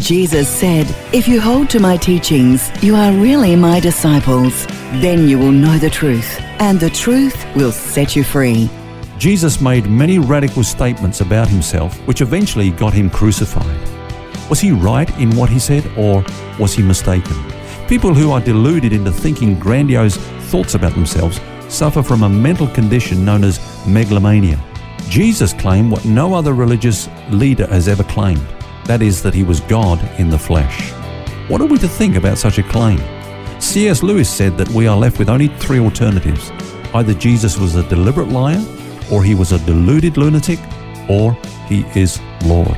Jesus said, If you hold to my teachings, you are really my disciples. Then you will know the truth, and the truth will set you free. Jesus made many radical statements about himself, which eventually got him crucified. Was he right in what he said, or was he mistaken? People who are deluded into thinking grandiose thoughts about themselves suffer from a mental condition known as megalomania. Jesus claimed what no other religious leader has ever claimed that is, that he was God in the flesh. What are we to think about such a claim? C.S. Lewis said that we are left with only three alternatives either Jesus was a deliberate liar, or he was a deluded lunatic, or he is Lord.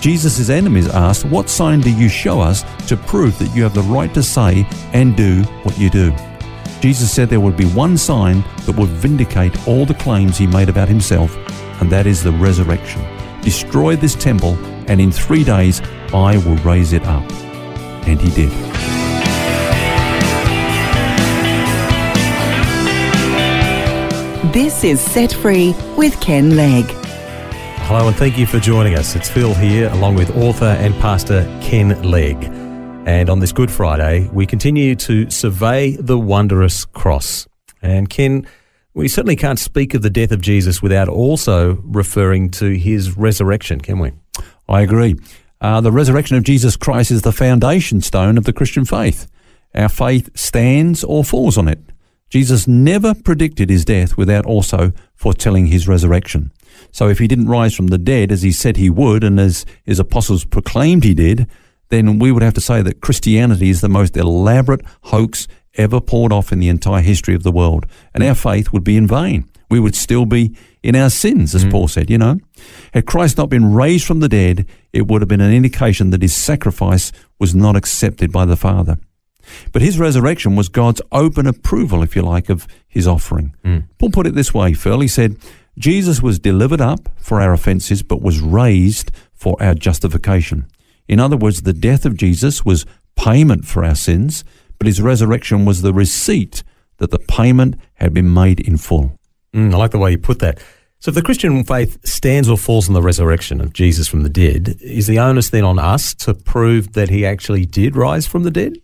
Jesus' enemies asked, What sign do you show us to prove that you have the right to say and do what you do? Jesus said there would be one sign that would vindicate all the claims he made about himself, and that is the resurrection. Destroy this temple, and in three days I will raise it up. And he did. This is Set Free with Ken Legg. Hello and thank you for joining us. It's Phil here along with author and pastor Ken Legg. And on this Good Friday, we continue to survey the wondrous cross. And Ken, we certainly can't speak of the death of Jesus without also referring to his resurrection, can we? I agree. Uh, the resurrection of Jesus Christ is the foundation stone of the Christian faith. Our faith stands or falls on it. Jesus never predicted his death without also foretelling his resurrection. So if he didn't rise from the dead as he said he would and as his apostles proclaimed he did, then we would have to say that Christianity is the most elaborate hoax ever poured off in the entire history of the world. And our faith would be in vain. We would still be in our sins, as mm. Paul said, you know. Had Christ not been raised from the dead, it would have been an indication that his sacrifice was not accepted by the Father. But his resurrection was God's open approval, if you like, of his offering. Mm. Paul put it this way, Phil. He said, Jesus was delivered up for our offences, but was raised for our justification. In other words, the death of Jesus was payment for our sins, but his resurrection was the receipt that the payment had been made in full. Mm, I like the way you put that. So, if the Christian faith stands or falls on the resurrection of Jesus from the dead, is the onus then on us to prove that he actually did rise from the dead?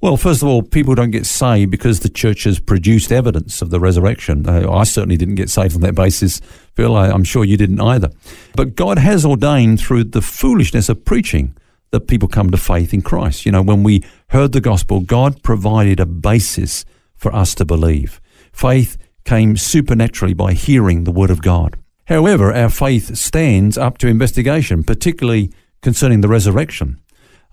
Well, first of all, people don't get saved because the church has produced evidence of the resurrection. Uh, I certainly didn't get saved on that basis, Phil. I, I'm sure you didn't either. But God has ordained through the foolishness of preaching that people come to faith in Christ. You know, when we heard the gospel, God provided a basis for us to believe. Faith came supernaturally by hearing the word of God. However, our faith stands up to investigation, particularly concerning the resurrection.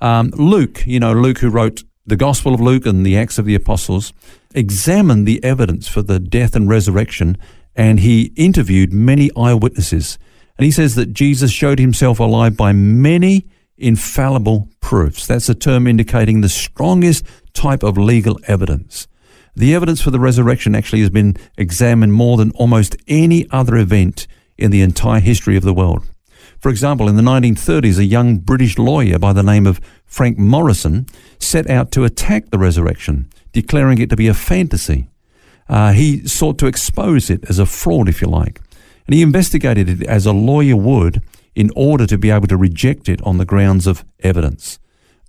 Um, Luke, you know, Luke who wrote the Gospel of Luke and the Acts of the Apostles, examined the evidence for the death and resurrection, and he interviewed many eyewitnesses. And he says that Jesus showed himself alive by many infallible proofs. That's a term indicating the strongest type of legal evidence. The evidence for the resurrection actually has been examined more than almost any other event in the entire history of the world. For example, in the 1930s, a young British lawyer by the name of Frank Morison set out to attack the resurrection, declaring it to be a fantasy. Uh, he sought to expose it as a fraud, if you like, and he investigated it as a lawyer would in order to be able to reject it on the grounds of evidence.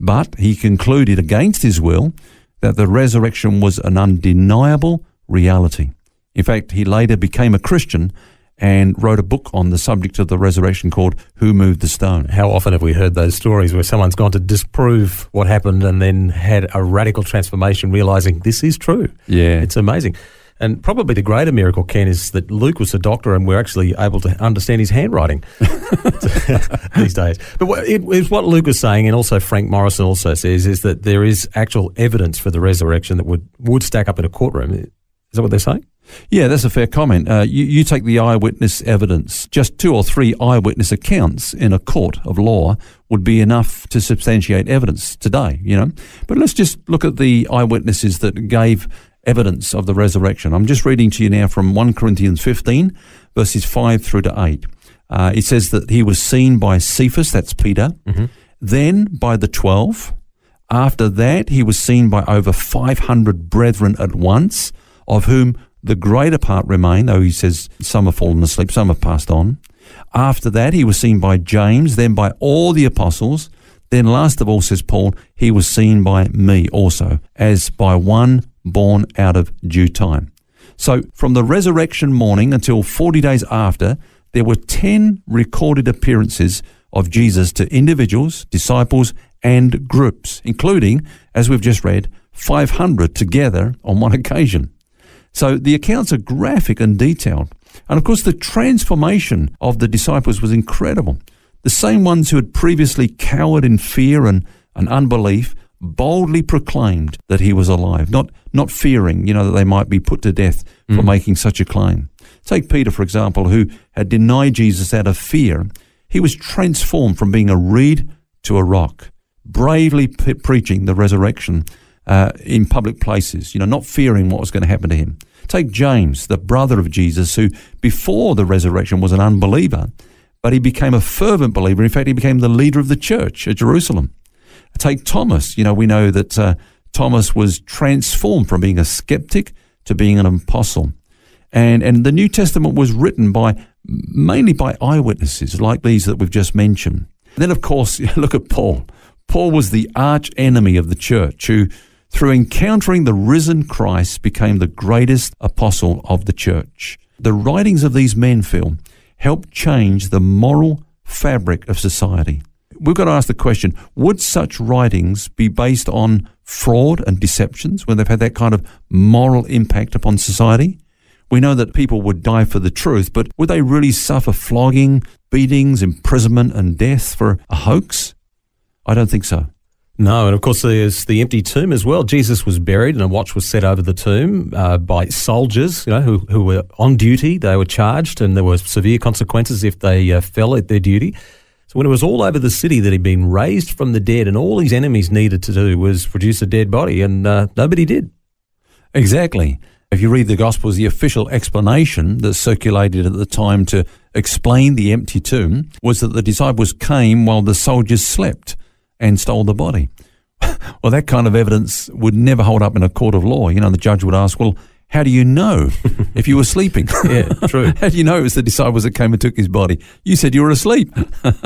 But he concluded against his will that the resurrection was an undeniable reality. In fact, he later became a Christian and wrote a book on the subject of the resurrection called Who Moved the Stone. How often have we heard those stories where someone's gone to disprove what happened and then had a radical transformation, realizing this is true? Yeah. It's amazing. And probably the greater miracle, Ken, is that Luke was a doctor and we're actually able to understand his handwriting these days. But what, it was what Luke was saying, and also Frank Morison also says, is that there is actual evidence for the resurrection that would, would stack up in a courtroom. Is that what they're saying? Yeah, that's a fair comment. Uh, you, you take the eyewitness evidence. Just two or three eyewitness accounts in a court of law would be enough to substantiate evidence today, you know. But let's just look at the eyewitnesses that gave evidence of the resurrection. I'm just reading to you now from 1 Corinthians 15, verses 5 through to 8. Uh, it says that he was seen by Cephas, that's Peter, mm-hmm. then by the twelve. After that, he was seen by over 500 brethren at once, of whom the greater part remain, though he says some have fallen asleep, some have passed on. After that, he was seen by James, then by all the apostles. Then, last of all, says Paul, he was seen by me also, as by one born out of due time. So, from the resurrection morning until 40 days after, there were 10 recorded appearances of Jesus to individuals, disciples, and groups, including, as we've just read, 500 together on one occasion. So the accounts are graphic and detailed. And of course, the transformation of the disciples was incredible. The same ones who had previously cowered in fear and, and unbelief boldly proclaimed that he was alive, not, not fearing, you know, that they might be put to death for mm. making such a claim. Take Peter, for example, who had denied Jesus out of fear. He was transformed from being a reed to a rock, bravely p- preaching the resurrection uh, in public places, you know, not fearing what was going to happen to him. Take James, the brother of Jesus, who before the resurrection was an unbeliever, but he became a fervent believer. In fact, he became the leader of the church at Jerusalem. Take Thomas. You know, we know that uh, Thomas was transformed from being a skeptic to being an apostle. And, and the New Testament was written by mainly by eyewitnesses like these that we've just mentioned. then, of course, look at Paul. Paul was the arch enemy of the church who through encountering the risen Christ, became the greatest apostle of the church. The writings of these men, Phil, helped change the moral fabric of society. We've got to ask the question would such writings be based on fraud and deceptions when they've had that kind of moral impact upon society? We know that people would die for the truth, but would they really suffer flogging, beatings, imprisonment, and death for a hoax? I don't think so. No, and of course there's the empty tomb as well. Jesus was buried, and a watch was set over the tomb uh, by soldiers, you know, who, who were on duty. They were charged, and there were severe consequences if they uh, fell at their duty. So when it was all over the city that he'd been raised from the dead, and all his enemies needed to do was produce a dead body, and uh, nobody did. Exactly. If you read the Gospels, the official explanation that circulated at the time to explain the empty tomb was that the disciples came while the soldiers slept and stole the body. well, that kind of evidence would never hold up in a court of law. You know, the judge would ask, well, how do you know if you were sleeping? yeah, true. how do you know it was the disciples that came and took his body? You said you were asleep.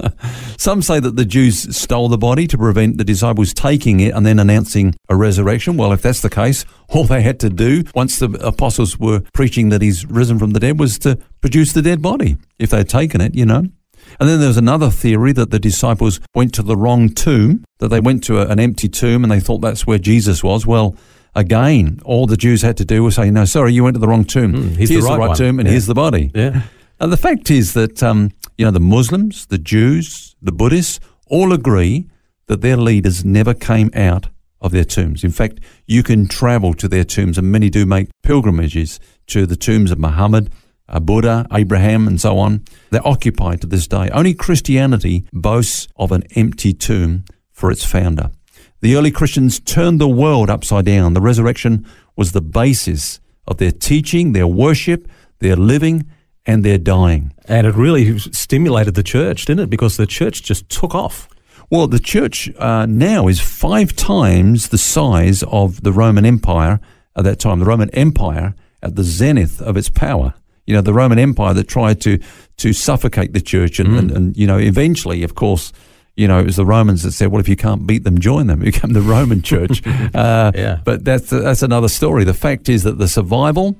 Some say that the Jews stole the body to prevent the disciples taking it and then announcing a resurrection. Well, if that's the case, all they had to do once the apostles were preaching that he's risen from the dead was to produce the dead body. If they'd taken it, you know. And then there was another theory that the disciples went to the wrong tomb, that they went to a, an empty tomb and they thought that's where Jesus was. Well, again, all the Jews had to do was say, no, sorry, you went to the wrong tomb. Mm, here's, here's, the right, the right tomb and yeah. here's the body. Yeah. And the fact is that, um, you know, the Muslims, the Jews, the Buddhists all agree that their leaders never came out of their tombs. In fact, you can travel to their tombs, and many do make pilgrimages to the tombs of Muhammad uh, Buddha, Abraham, and so on. They're occupied to this day. Only Christianity boasts of an empty tomb for its founder. The early Christians turned the world upside down. The resurrection was the basis of their teaching, their worship, their living, and their dying. And it really stimulated the church, didn't it? Because the church just took off. Well, the church uh, now is five times the size of the Roman Empire at that time. The Roman Empire at the zenith of its power you know, the Roman Empire that tried to to suffocate the church, and, mm. and, and, you know, eventually, of course, you know, it was the Romans that said, "Well, if you can't beat them, join them." It became the Roman Church. uh, yeah. But that's that's another story. The fact is that the survival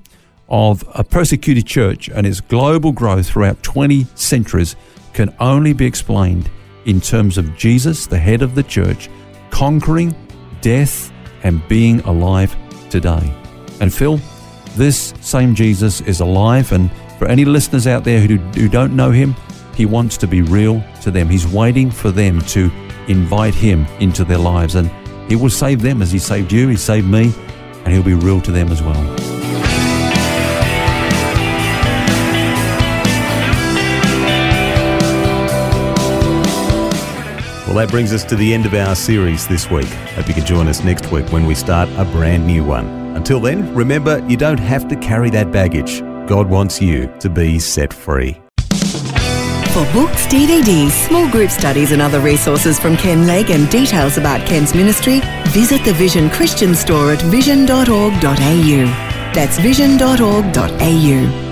of a persecuted church and its global growth throughout 20 centuries can only be explained in terms of Jesus, the head of the church, conquering death and being alive today. And Phil, this same Jesus is alive, and for any listeners out there who, who don't know him, he wants to be real to them. He's waiting for them to invite Him into their lives. And He will save them as He saved you, He saved me, and He'll be real to them as well. Well, that brings us to the end of our series this week. Hope you can join us next week when we start a brand new one. Until then, remember you don't have to carry that baggage. God wants you to be set free. For books, DVDs, small group studies, and other resources from Ken Legg and details about Ken's ministry, visit the Vision Christian store at vision.org.au. That's vision.org.au.